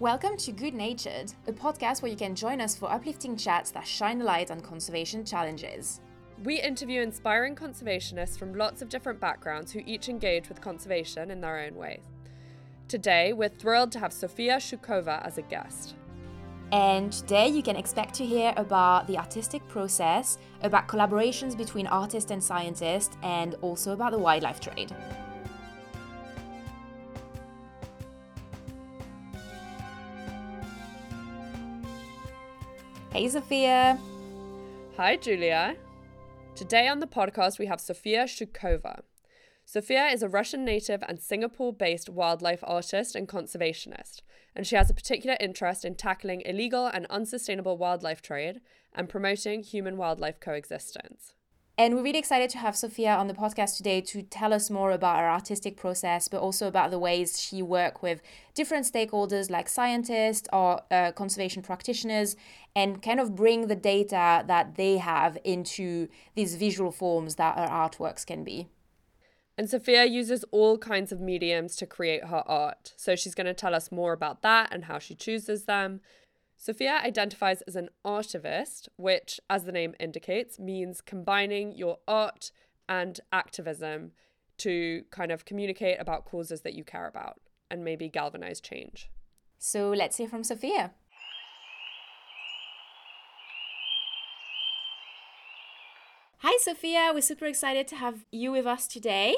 Welcome to Good Natured, a podcast where you can join us for uplifting chats that shine a light on conservation challenges. We interview inspiring conservationists from lots of different backgrounds who each engage with conservation in their own ways. Today, we're thrilled to have Sofia Shukova as a guest. And today you can expect to hear about the artistic process, about collaborations between artists and scientists, and also about the wildlife trade. Hey, Sofia. Hi, Julia. Today on the podcast, we have Sofia Shukova. Sofia is a Russian native and Singapore based wildlife artist and conservationist, and she has a particular interest in tackling illegal and unsustainable wildlife trade and promoting human wildlife coexistence. And we're really excited to have Sofia on the podcast today to tell us more about her artistic process, but also about the ways she works with different stakeholders like scientists or uh, conservation practitioners and kind of bring the data that they have into these visual forms that her artworks can be. And Sophia uses all kinds of mediums to create her art. So she's going to tell us more about that and how she chooses them, Sophia identifies as an artivist, which, as the name indicates, means combining your art and activism to kind of communicate about causes that you care about and maybe galvanize change. So let's hear from Sofia. Hi, Sophia. We're super excited to have you with us today.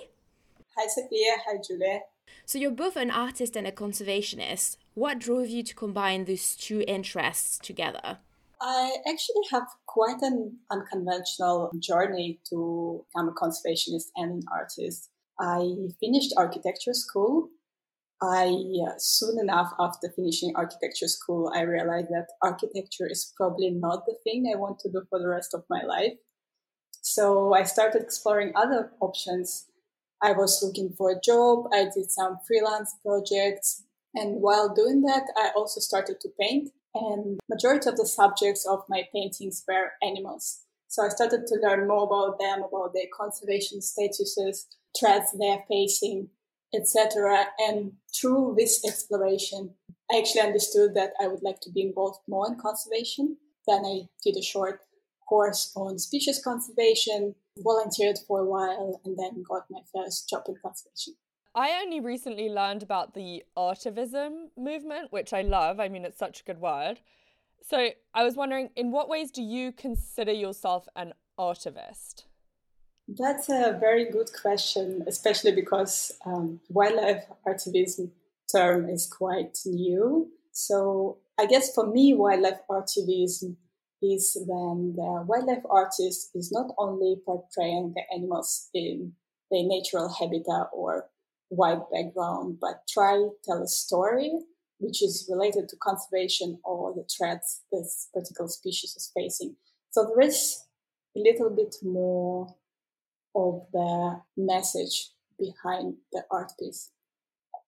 Hi, Sophia. Hi, Julia. So, you're both an artist and a conservationist. What drove you to combine these two interests together? I actually have quite an unconventional journey to become a conservationist and an artist. I finished architecture school. I uh, soon enough after finishing architecture school, I realized that architecture is probably not the thing I want to do for the rest of my life. So I started exploring other options. I was looking for a job. I did some freelance projects. And while doing that, I also started to paint. And majority of the subjects of my paintings were animals. So I started to learn more about them, about their conservation statuses, threats they're facing, etc. And through this exploration, I actually understood that I would like to be involved more in conservation. Then I did a short course on species conservation, volunteered for a while, and then got my first job in conservation. I only recently learned about the artivism movement, which I love. I mean, it's such a good word. So I was wondering, in what ways do you consider yourself an artivist? That's a very good question, especially because um, wildlife artivism term is quite new. So I guess for me, wildlife artivism is when the wildlife artist is not only portraying the animals in their natural habitat or white background, but try to tell a story which is related to conservation or the threats this particular species is facing. So there is a little bit more of the message behind the art piece.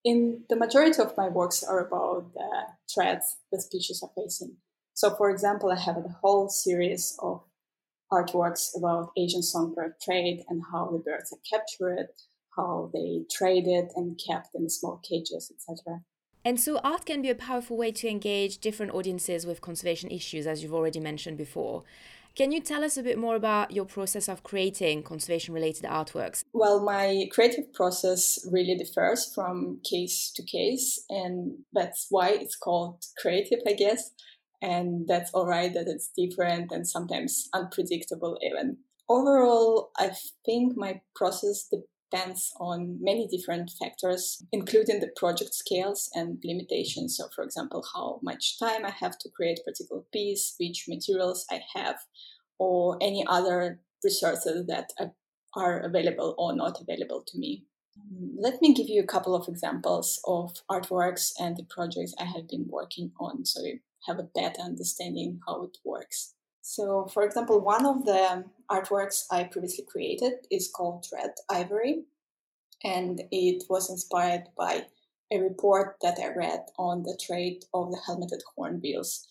In the majority of my works are about the threats the species are facing. So, for example, I have a whole series of artworks about Asian songbird trade and how the birds are captured, how they traded and kept in small cages, etc. And so, art can be a powerful way to engage different audiences with conservation issues, as you've already mentioned before. Can you tell us a bit more about your process of creating conservation related artworks? Well, my creative process really differs from case to case, and that's why it's called creative, I guess. And that's all right that it's different and sometimes unpredictable, even. Overall, I think my process depends on many different factors, including the project scales and limitations. So, for example, how much time I have to create a particular piece, which materials I have, or any other resources that are available or not available to me. Let me give you a couple of examples of artworks and the projects I have been working on so have a better understanding how it works. So, for example, one of the artworks I previously created is called Red Ivory, and it was inspired by a report that I read on the trade of the helmeted hornbills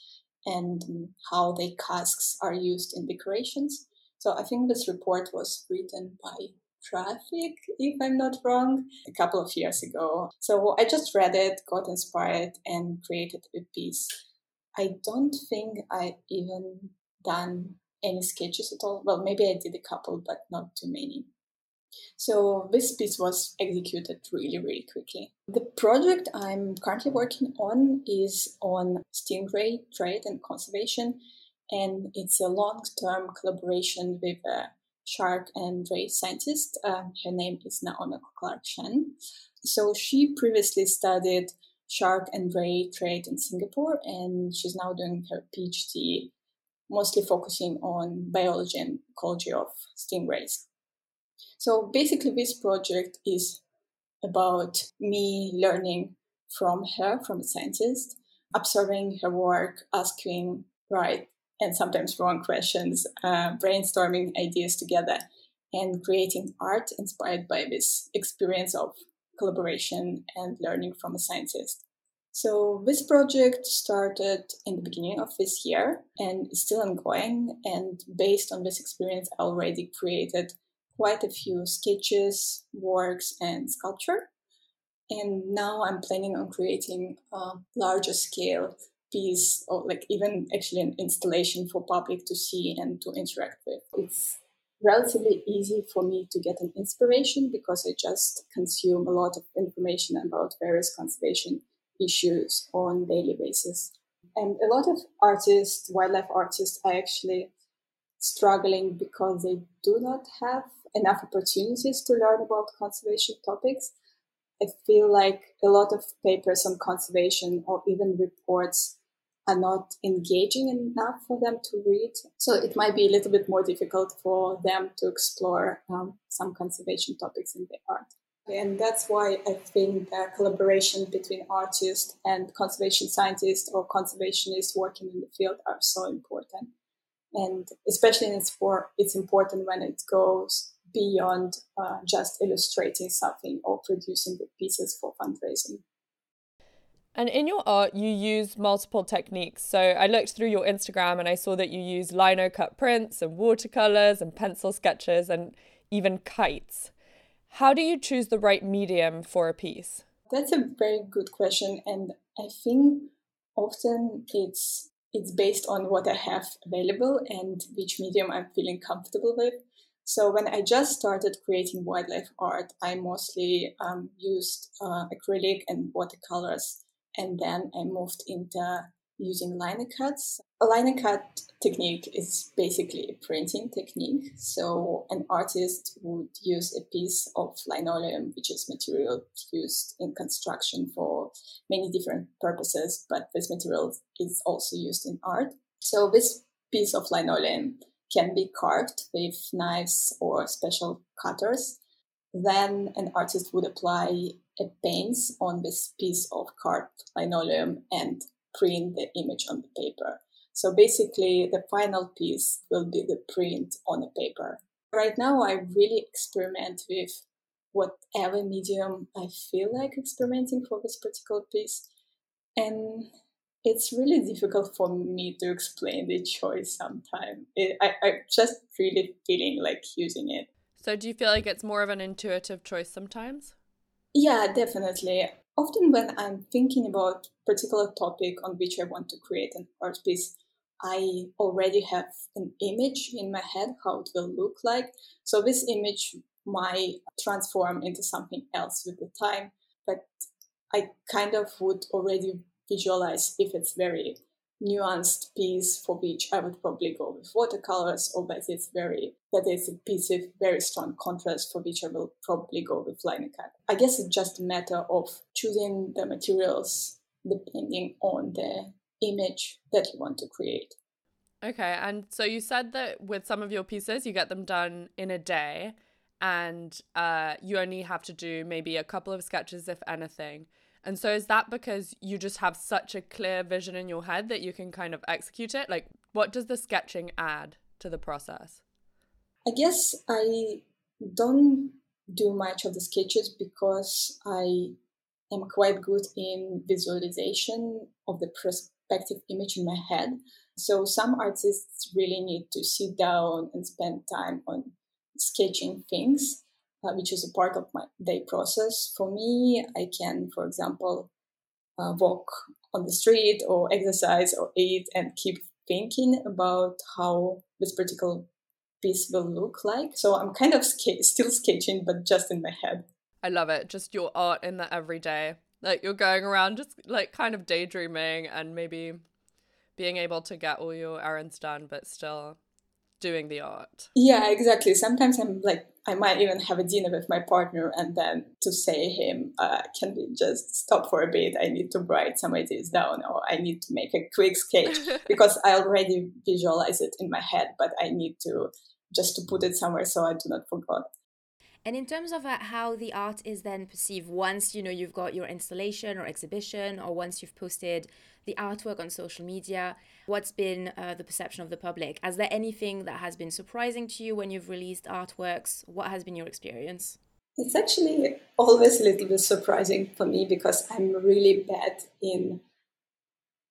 and how their casques are used in decorations. So I think this report was written by TRAFFIC, if I'm not wrong, a couple of years ago. So I just read it, got inspired, and created a piece. I don't think I even done any sketches at all. Well, maybe I did a couple, but not too many. So this piece was executed really, really quickly. The project I'm currently working on is on stingray trade and conservation, and it's a long-term collaboration with a shark and ray scientist. Uh, her name is Naomi Clark Shen. So she previously studied shark and ray trade in Singapore, and she's now doing her PhD, mostly focusing on biology and ecology of stingrays. So basically, this project is about me learning from her, from a scientist, observing her work, asking right and sometimes wrong questions, uh, brainstorming ideas together, and creating art inspired by this experience of collaboration and learning from a scientist. So this project started in the beginning of this year and is still ongoing. And based on this experience, I already created quite a few sketches, works, and sculpture. And now I'm planning on creating a larger scale piece or like even actually an installation for public to see and to interact with. It's relatively easy for me to get an inspiration because I just consume a lot of information about various conservation issues on daily basis. And a lot of artists, wildlife artists, are actually struggling because they do not have enough opportunities to learn about conservation topics. I feel like a lot of papers on conservation or even reports are not engaging enough for them to read. So it might be a little bit more difficult for them to explore um, some conservation topics in their art. And that's why I think the collaboration between artists and conservation scientists or conservationists working in the field are so important. And especially in sport, it's important when it goes beyond uh, just illustrating something or producing the pieces for fundraising. And in your art, you use multiple techniques. So I looked through your Instagram and I saw that you use lino cut prints and watercolors and pencil sketches and even kites. How do you choose the right medium for a piece? That's a very good question. And I think often it's it's based on what I have available and which medium I'm feeling comfortable with. So when I just started creating wildlife art, I mostly um, used uh, acrylic and watercolors, and then I moved into using lino cuts. A lino cut technique is basically a printing technique. So an artist would use a piece of linoleum, which is material used in construction for many different purposes, but this material is also used in art. So this piece of linoleum can be carved with knives or special cutters. Then an artist would apply a paints on this piece of carved linoleum and print the image on the paper. So basically, the final piece will be the print on the paper. Right now, I really experiment with whatever medium I feel like experimenting for this particular piece. And it's really difficult for me to explain the choice sometimes. I, I just really feeling like using it. So, do you feel like it's more of an intuitive choice sometimes? Yeah, definitely. Often, when I'm thinking about particular topic on which I want to create an art piece, I already have an image in my head how it will look like. So this image might transform into something else with the time, but I kind of would already visualize if it's very nuanced piece for which I would probably go with watercolors or that it's very that is a piece of very strong contrast for which I will probably go with lino cut. I guess it's just a matter of choosing the materials depending on the image that you want to create. Okay, and so you said that with some of your pieces you get them done in a day and uh, you only have to do maybe a couple of sketches if anything. And so is that because you just have such a clear vision in your head that you can kind of execute it? Like, what does the sketching add to the process? I guess I don't do much of the sketches because I am quite good in visualization of the perspective image in my head. So some artists really need to sit down and spend time on sketching things. Uh, which is a part of my day process. For me, I can, for example, uh, walk on the street or exercise or eat and keep thinking about how this particular piece will look like. So I'm kind of still sketching, but just in my head. I love it. Just your art in the everyday. Like you're going around just like kind of daydreaming and maybe being able to get all your errands done, but still doing the art. Yeah, exactly. Sometimes I'm like, I might even have a dinner with my partner and then to say him, uh, can we just stop for a bit? I need to write some ideas down or I need to make a quick sketch because I already visualize it in my head, but I need to just to put it somewhere so I do not forget. And in terms of uh, how the art is then perceived once you know you've got your installation or exhibition, or once you've posted the artwork on social media, what's been uh, the perception of the public? Is there anything that has been surprising to you when you've released artworks? What has been your experience? It's actually always a little bit surprising for me because I'm really bad in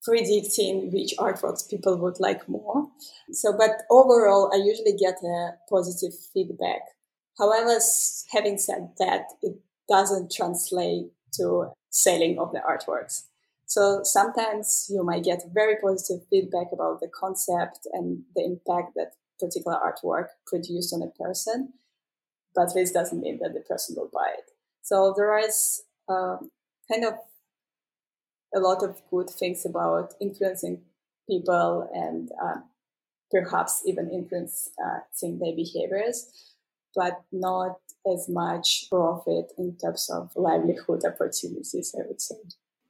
predicting which artworks people would like more. So, but overall, I usually get a positive feedback However, having said that, it doesn't translate to selling of the artworks. So sometimes you might get very positive feedback about the concept and the impact that particular artwork produced on a person, but this doesn't mean that the person will buy it. So there is um, kind of a lot of good things about influencing people and uh, perhaps even influencing their behaviors but not as much profit in terms of livelihood opportunities, I would say.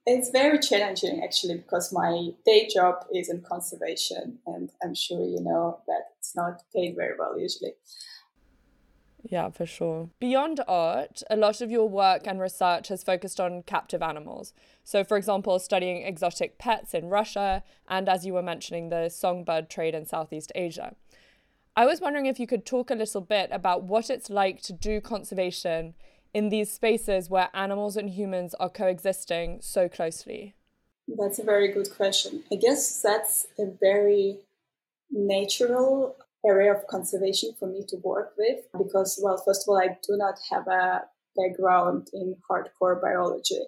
It's very challenging actually because my day job is in conservation, and I'm sure you know that it's not paid very well usually. Yeah, for sure. Beyond art, a lot of your work and research has focused on captive animals. So, for example, studying exotic pets in Russia, and as you were mentioning, the songbird trade in Southeast Asia. I was wondering if you could talk a little bit about what it's like to do conservation in these spaces where animals and humans are coexisting so closely. That's a very good question. I guess that's a very natural area of conservation for me to work with because, well, first of all, I do not have a background in hardcore biology.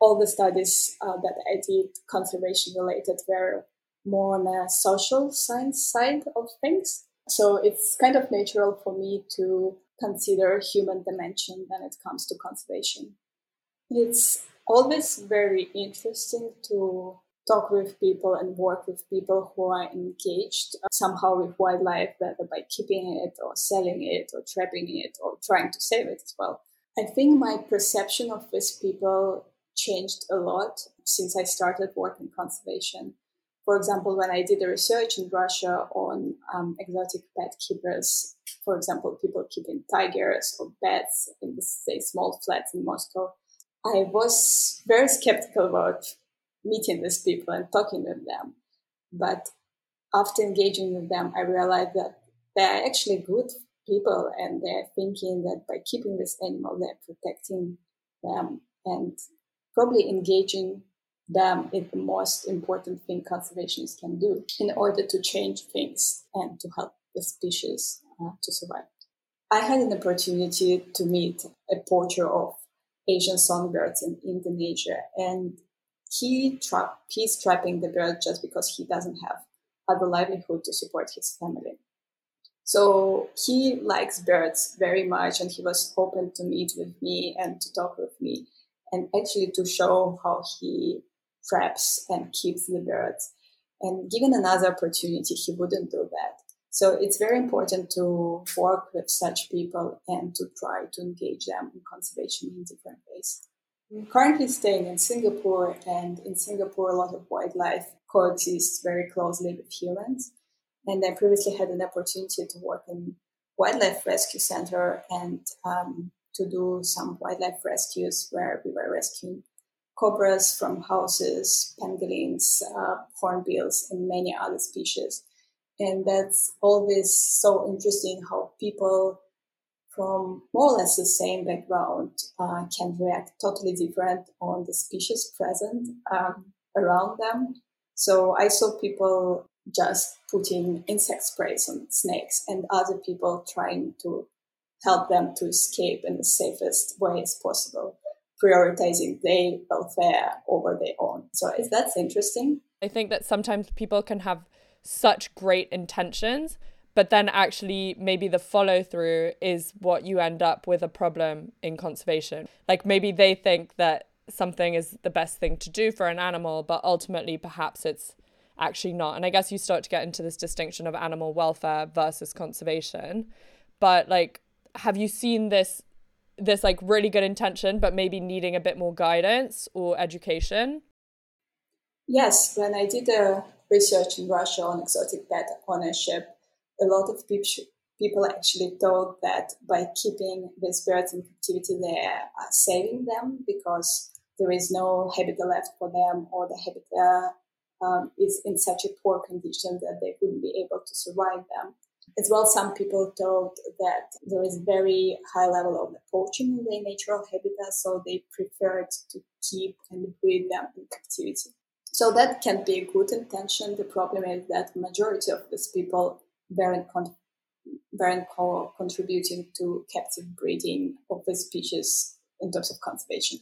All the studies uh, that I did conservation related were more on a social science side of things. So it's kind of natural for me to consider human dimension when it comes to conservation. It's always very interesting to talk with people and work with people who are engaged uh, somehow with wildlife, whether by keeping it or selling it or trapping it or trying to save it as well. I think my perception of these people changed a lot since I started working conservation for example, when I did the research in Russia on um, exotic pet keepers, for example, people keeping tigers or bats in say small flats in Moscow, I was very skeptical about meeting these people and talking with them. But after engaging with them, I realized that they're actually good people and they're thinking that by keeping this animal, they're protecting them and probably engaging them is the most important thing conservationists can do in order to change things and to help the species uh, to survive. I had an opportunity to meet a poacher of Asian songbirds in Indonesia, and he tra- he's trapping the bird just because he doesn't have other livelihood to support his family. So he likes birds very much, and he was open to meet with me and to talk with me, and actually to show how he traps and keeps the birds. And given another opportunity, he wouldn't do that. So it's very important to work with such people and to try to engage them in conservation in different ways. I'm currently staying in Singapore, and in Singapore, a lot of wildlife coexists very closely with humans. And I previously had an opportunity to work in wildlife rescue center and um, to do some wildlife rescues where we were rescuing cobras from houses, pangolins, uh, hornbills, and many other species. And that's always so interesting how people from more or less the same background uh, can react totally different on the species present um, around them. So I saw people just putting insect sprays on snakes and other people trying to help them to escape in the safest way as possible, prioritizing their welfare over their own. So is that interesting? I think that sometimes people can have such great intentions, but then actually maybe the follow through is what you end up with a problem in conservation. Like maybe they think that something is the best thing to do for an animal, but ultimately perhaps it's actually not. And I guess you start to get into this distinction of animal welfare versus conservation. But like have you seen this this like really good intention but maybe needing a bit more guidance or education? Yes, when I did the research in Russia on exotic pet ownership, a lot of people people actually thought that by keeping these birds in captivity, they are saving them because there is no habitat left for them, or the habitat um, is in such a poor condition that they wouldn't be able to survive them. As well, some people thought that there is very high level of poaching in their natural habitat, so they preferred to keep and breed them in captivity. So that can be a good intention. The problem is that majority of these people weren't, con- weren't co- contributing to captive breeding of the species in terms of conservation.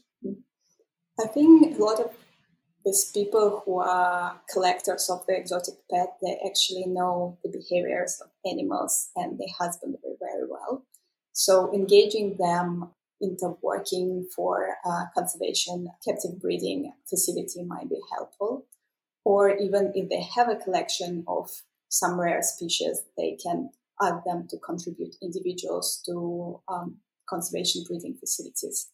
I think a lot of these people who are collectors of the exotic pet, they actually know the behaviors of animals and their husbandry very well. So engaging them into working for a conservation captive breeding facility might be helpful. Or even if they have a collection of some rare species, they can add them to contribute individuals to um, conservation breeding facilities.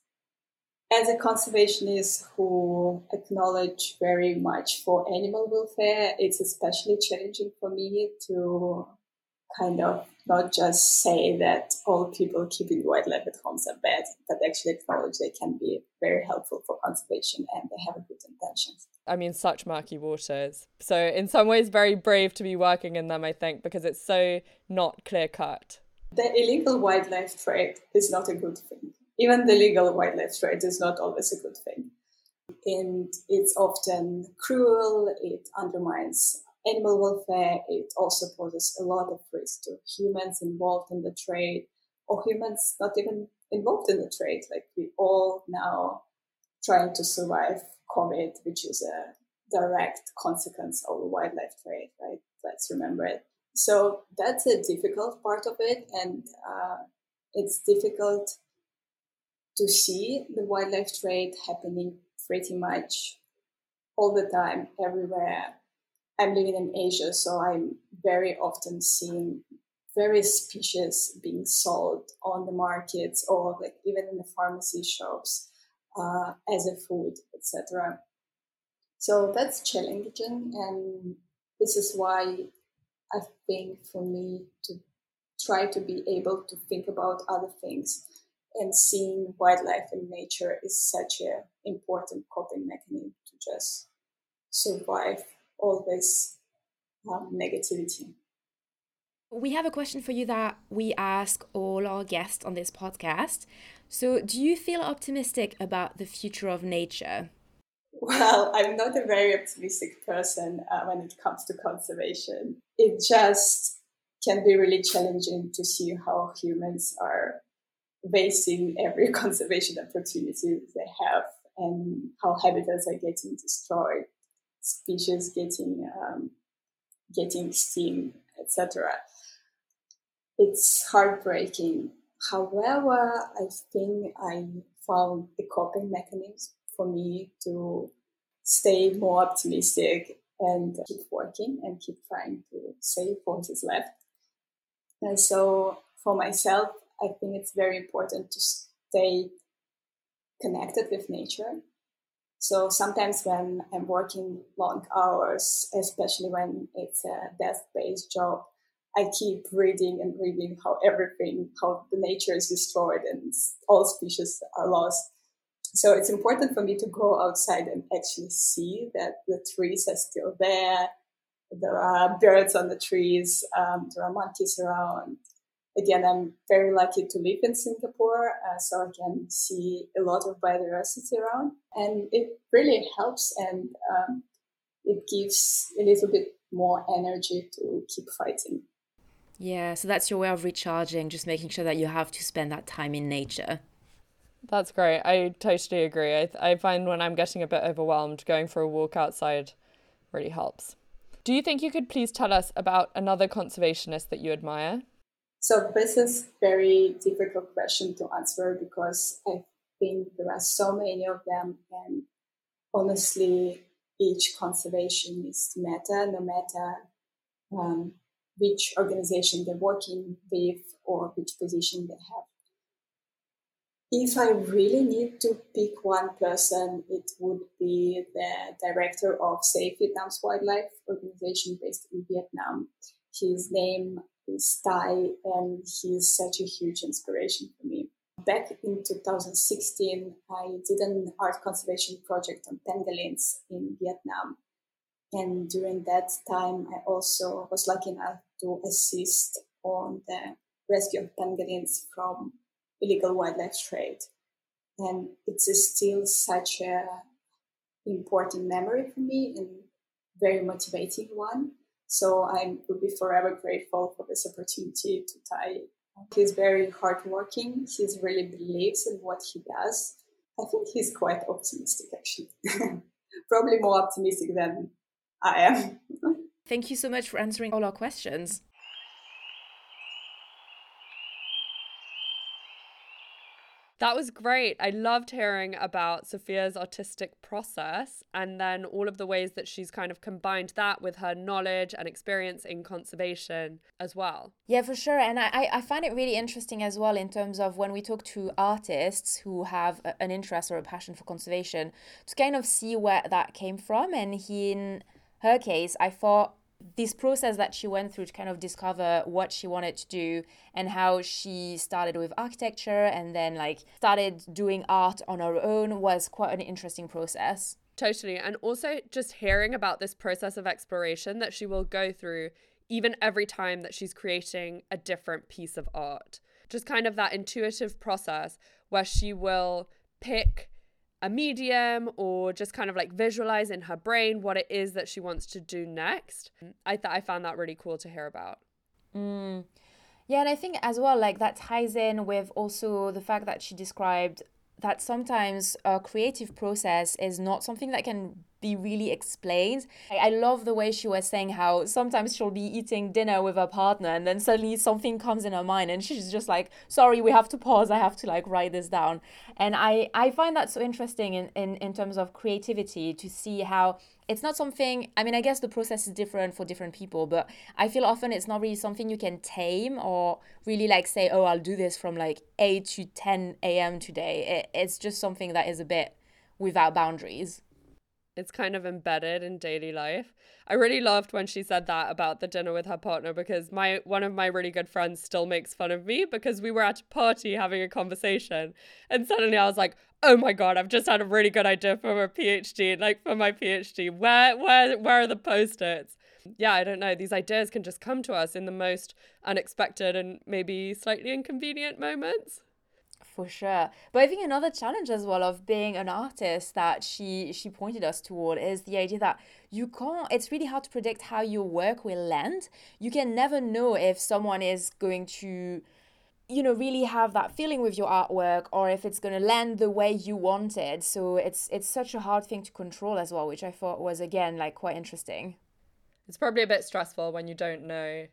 As a conservationist who acknowledge very much for animal welfare, it's especially challenging for me to kind of not just say that all people keeping wildlife at homes are bad, but actually acknowledge they can be very helpful for conservation and they have a good intentions. I mean, such murky waters. So, in some ways, very brave to be working in them, I think, because it's so not clear cut. The illegal wildlife trade is not a good thing. Even the legal wildlife trade is not always a good thing. And it's often cruel, it undermines animal welfare. It also poses a lot of risk to humans involved in the trade or humans not even involved in the trade. Like we all now trying to survive COVID, which is a direct consequence of the wildlife trade, right? Let's remember it. So that's a difficult part of it. And uh, it's difficult to see the wildlife trade happening pretty much all the time, everywhere. I'm living in Asia, so I'm very often seeing various species being sold on the markets or like even in the pharmacy shops uh, as a food, etc. So that's challenging, and this is why I think for me to try to be able to think about other things and seeing wildlife and nature is such an important coping mechanism to just survive all this um, negativity. We have a question for you that we ask all our guests on this podcast. So, do you feel optimistic about the future of nature? Well, I'm not a very optimistic person uh, when it comes to conservation. It just can be really challenging to see how humans are wasting every conservation opportunity they have and how habitats are getting destroyed species getting um, getting steam, etc. It's heartbreaking. However, I think I found a coping mechanism for me to stay more optimistic and keep working and keep trying to save what is left. And so for myself, I think it's very important to stay connected with nature so sometimes when I'm working long hours, especially when it's a desk-based job, I keep reading and reading how everything, how the nature is destroyed and all species are lost. So it's important for me to go outside and actually see that the trees are still there. There are birds on the trees. Um, there are monkeys around again, I'm very lucky to live in Singapore, uh, so I can see a lot of biodiversity around, and it really helps and um, it gives a little bit more energy to keep fighting. Yeah, so that's your way of recharging, just making sure that you have to spend that time in nature. That's great. I totally agree. I, I find when I'm getting a bit overwhelmed, going for a walk outside really helps. Do you think you could please tell us about another conservationist that you admire? So this is very difficult question to answer because I think there are so many of them, and honestly, each conservationist matter, no matter um, which organization they're working with or which position they have. If I really need to pick one person, it would be the director of Save Vietnam's Wildlife Organization based in Vietnam. His name is Thai, and he's such a huge inspiration for me. Back in 2016, I did an art conservation project on pangolins in Vietnam. And during that time, I also was lucky enough to assist on the rescue of pangolins from illegal wildlife trade. And it's still such a important memory for me and very motivating one. So I will be forever grateful for this opportunity to Thai. He's very hardworking. He really believes in what he does. I think he's quite optimistic, actually. Probably more optimistic than I am. Thank you so much for answering all our questions. That was great. I loved hearing about Sophia's artistic process and then all of the ways that she's kind of combined that with her knowledge and experience in conservation as well. Yeah, for sure. And I, I find it really interesting as well in terms of when we talk to artists who have an interest or a passion for conservation to kind of see where that came from. And in her case, I thought this process that she went through to kind of discover what she wanted to do and how she started with architecture and then like started doing art on her own was quite an interesting process. Totally. And also just hearing about this process of exploration that she will go through even every time that she's creating a different piece of art. Just kind of that intuitive process where she will pick a medium or just kind of like visualize in her brain what it is that she wants to do next. I thought I found that really cool to hear about. Mm. Yeah, and I think as well, like that ties in with also the fact that she described that sometimes a creative process is not something that can be really explained. I, love the way she was saying how sometimes she'll be eating dinner with her partner and then suddenly something comes in her mind and she's just like, sorry, we have to pause. I have to like write this down. And I, I find that so interesting in, in, in terms of creativity to see how it's not something i mean i guess the process is different for different people but i feel often it's not really something you can tame or really like say oh i'll do this from like 8 to 10 a.m today it, it's just something that is a bit without boundaries it's kind of embedded in daily life. I really loved when she said that about the dinner with her partner because my one of my really good friends still makes fun of me because we were at a party having a conversation and suddenly I was like, "Oh my god, I've just had a really good idea for a PhD, like for my PhD. Where where where are the post-its?" Yeah, I don't know. These ideas can just come to us in the most unexpected and maybe slightly inconvenient moments for sure. But i think another challenge as well of being an artist that she she pointed us toward is the idea that you can't it's really hard to predict how your work will land. You can never know if someone is going to you know really have that feeling with your artwork or if it's going to land the way you wanted so it's it's such a hard thing to control as well which i thought was again like quite interesting. It's probably a bit stressful when you don't know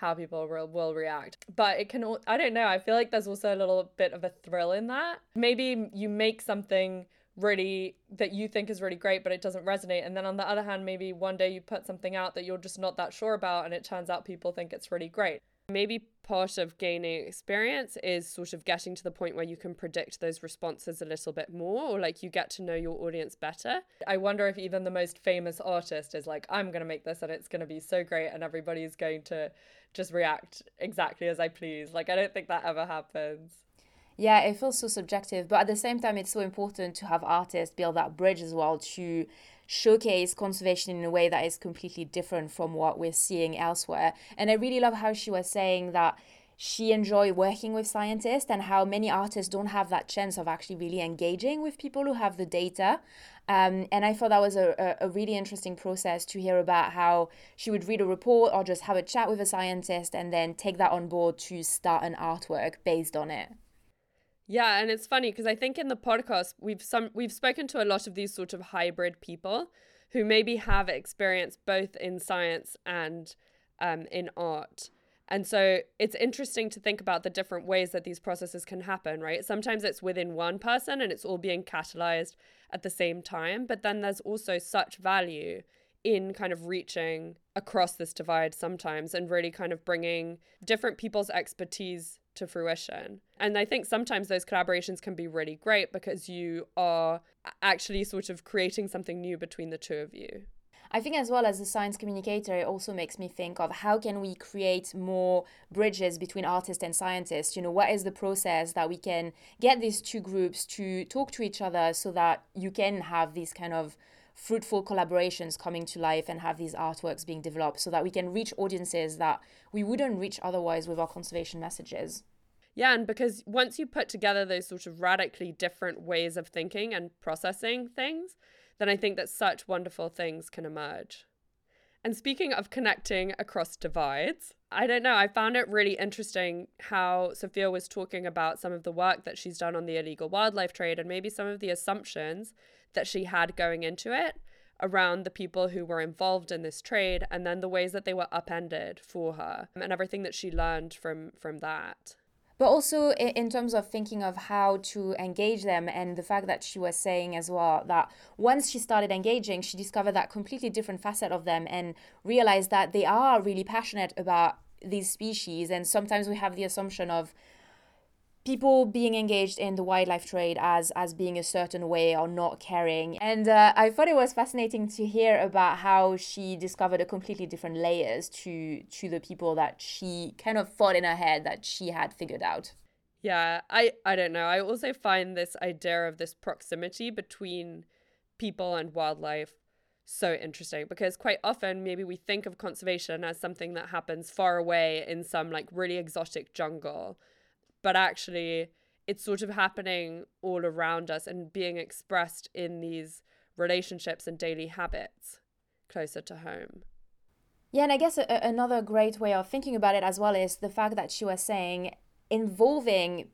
how people will, will react. But it can, I don't know, I feel like there's also a little bit of a thrill in that. Maybe you make something really that you think is really great but it doesn't resonate and then on the other hand maybe one day you put something out that you're just not that sure about and it turns out people think it's really great maybe part of gaining experience is sort of getting to the point where you can predict those responses a little bit more or like you get to know your audience better i wonder if even the most famous artist is like i'm going to make this and it's going to be so great and everybody's going to just react exactly as I please. Like I don't think that ever happens. Yeah, it feels so subjective, but at the same time, it's so important to have artists build that bridge as well to showcase conservation in a way that is completely different from what we're seeing elsewhere. And I really love how she was saying that she enjoyed working with scientists and how many artists don't have that chance of actually really engaging with people who have the data. Um, and I thought that was a, a really interesting process to hear about how she would read a report or just have a chat with a scientist and then take that on board to start an artwork based on it. Yeah, and it's funny because I think in the podcast we've some we've spoken to a lot of these sort of hybrid people who maybe have experience both in science and um, in art. And so it's interesting to think about the different ways that these processes can happen, right? Sometimes it's within one person and it's all being catalyzed at the same time. But then there's also such value in kind of reaching across this divide sometimes and really kind of bringing different people's expertise to fruition. And I think sometimes those collaborations can be really great because you are actually sort of creating something new between the two of you. I think as well as a science communicator, it also makes me think of how can we create more bridges between artists and scientists? You know, what is the process that we can get these two groups to talk to each other so that you can have these kind of fruitful collaborations coming to life and have these artworks being developed so that we can reach audiences that we wouldn't reach otherwise with our conservation messages. Yeah, and because once you put together those sort of radically different ways of thinking and processing things, then I think that such wonderful things can emerge. And speaking of connecting across divides, I don't know, I found it really interesting how Sophia was talking about some of the work that she's done on the illegal wildlife trade and maybe some of the assumptions that she had going into it around the people who were involved in this trade and then the ways that they were upended for her and everything that she learned from from that but also in terms of thinking of how to engage them and the fact that she was saying as well that once she started engaging she discovered that completely different facet of them and realized that they are really passionate about these species. And sometimes we have the assumption of people being engaged in the wildlife trade as as being a certain way or not caring. And uh, i thought it was fascinating to hear about how she discovered a completely different layers to to the people that she kind of thought in her head that she had figured out. Yeah i i don't know. I also find this idea of this proximity between people and wildlife so interesting because quite often maybe we think of conservation as something that happens far away in some like really exotic jungle but actually it's sort of happening all around us and being expressed in these relationships and daily habits closer to home. Yeah, and I guess a- another great way of thinking about it as well is the fact that she was saying involving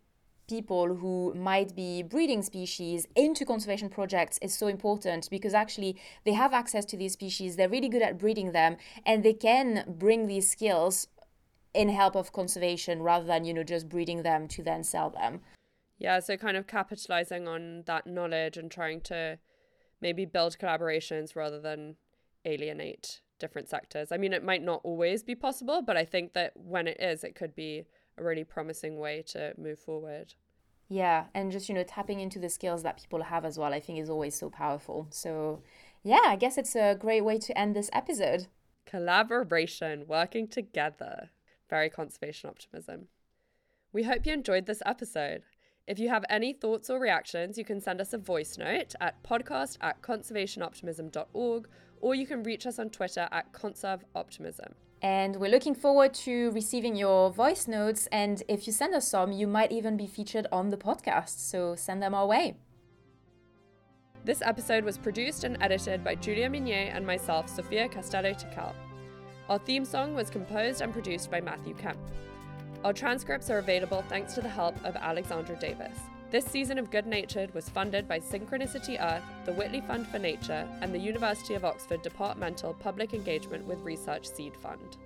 people who might be breeding species into conservation projects is so important because actually they have access to these species, they're really good at breeding them, and they can bring these skills in help of conservation rather than you know just breeding them to then sell them. Yeah so kind of capitalizing on that knowledge and trying to maybe build collaborations rather than alienate different sectors. I mean it might not always be possible but i think that when it is it could be a really promising way to move forward. Yeah and just you know tapping into the skills that people have as well i think is always so powerful. So yeah i guess it's a great way to end this episode. Collaboration working together very conservation optimism. We hope you enjoyed this episode. If you have any thoughts or reactions, you can send us a voice note at podcast at conservationoptimism.org or you can reach us on Twitter at ConservOptimism. And we're looking forward to receiving your voice notes. And if you send us some, you might even be featured on the podcast. So send them our way. This episode was produced and edited by Julia Migné and myself, Sophia Castello Tickell. Our theme song was composed and produced by Matthew Kemp. Our transcripts are available thanks to the help of Alexandra Davis. This season of Good Natured was funded by Synchronicity Earth, the Whitley Fund for Nature, and the University of Oxford Departmental Public Engagement with Research Seed Fund.